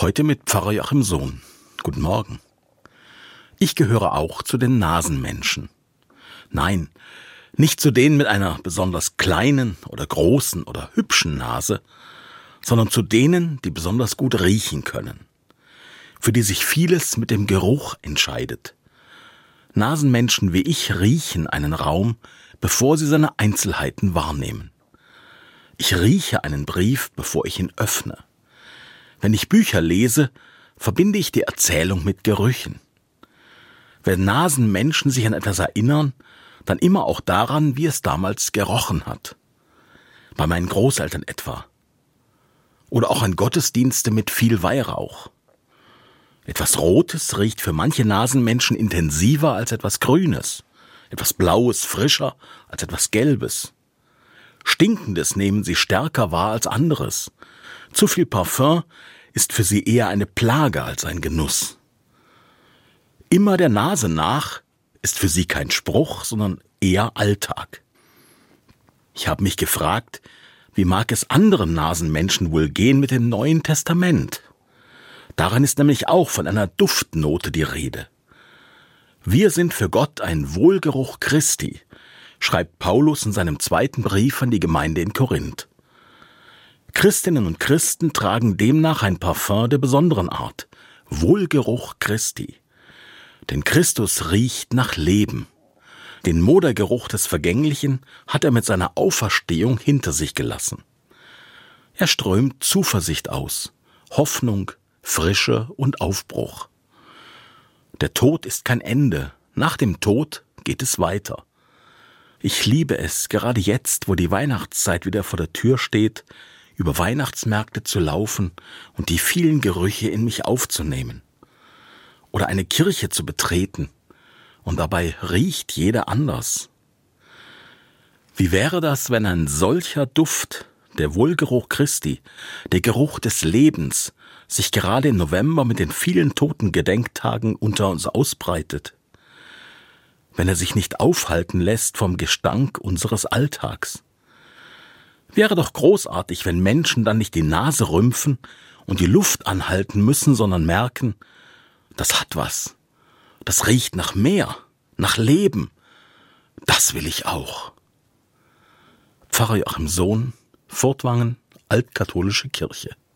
Heute mit Pfarrer Joachim Sohn. Guten Morgen. Ich gehöre auch zu den Nasenmenschen. Nein, nicht zu denen mit einer besonders kleinen oder großen oder hübschen Nase, sondern zu denen, die besonders gut riechen können, für die sich vieles mit dem Geruch entscheidet. Nasenmenschen wie ich riechen einen Raum, bevor sie seine Einzelheiten wahrnehmen. Ich rieche einen Brief, bevor ich ihn öffne. Wenn ich Bücher lese, verbinde ich die Erzählung mit Gerüchen. Wenn Nasenmenschen sich an etwas erinnern, dann immer auch daran, wie es damals gerochen hat. Bei meinen Großeltern etwa. Oder auch an Gottesdienste mit viel Weihrauch. Etwas Rotes riecht für manche Nasenmenschen intensiver als etwas Grünes, etwas Blaues frischer als etwas Gelbes. Stinkendes nehmen sie stärker wahr als anderes. Zu viel Parfum ist für sie eher eine Plage als ein Genuss. Immer der Nase nach ist für sie kein Spruch, sondern eher Alltag. Ich habe mich gefragt, wie mag es anderen Nasenmenschen wohl gehen mit dem Neuen Testament? Darin ist nämlich auch von einer Duftnote die Rede. Wir sind für Gott ein Wohlgeruch Christi, schreibt Paulus in seinem zweiten Brief an die Gemeinde in Korinth. Christinnen und Christen tragen demnach ein Parfum der besonderen Art, Wohlgeruch Christi. Denn Christus riecht nach Leben. Den Modergeruch des Vergänglichen hat er mit seiner Auferstehung hinter sich gelassen. Er strömt Zuversicht aus, Hoffnung, Frische und Aufbruch. Der Tod ist kein Ende, nach dem Tod geht es weiter. Ich liebe es, gerade jetzt, wo die Weihnachtszeit wieder vor der Tür steht, über Weihnachtsmärkte zu laufen und die vielen Gerüche in mich aufzunehmen. Oder eine Kirche zu betreten, und dabei riecht jeder anders. Wie wäre das, wenn ein solcher Duft, der Wohlgeruch Christi, der Geruch des Lebens, sich gerade im November mit den vielen toten Gedenktagen unter uns ausbreitet? Wenn er sich nicht aufhalten lässt vom Gestank unseres Alltags? Wäre doch großartig, wenn Menschen dann nicht die Nase rümpfen und die Luft anhalten müssen, sondern merken, das hat was. Das riecht nach mehr, nach Leben. Das will ich auch. Pfarrer Joachim Sohn, Furtwangen, Altkatholische Kirche.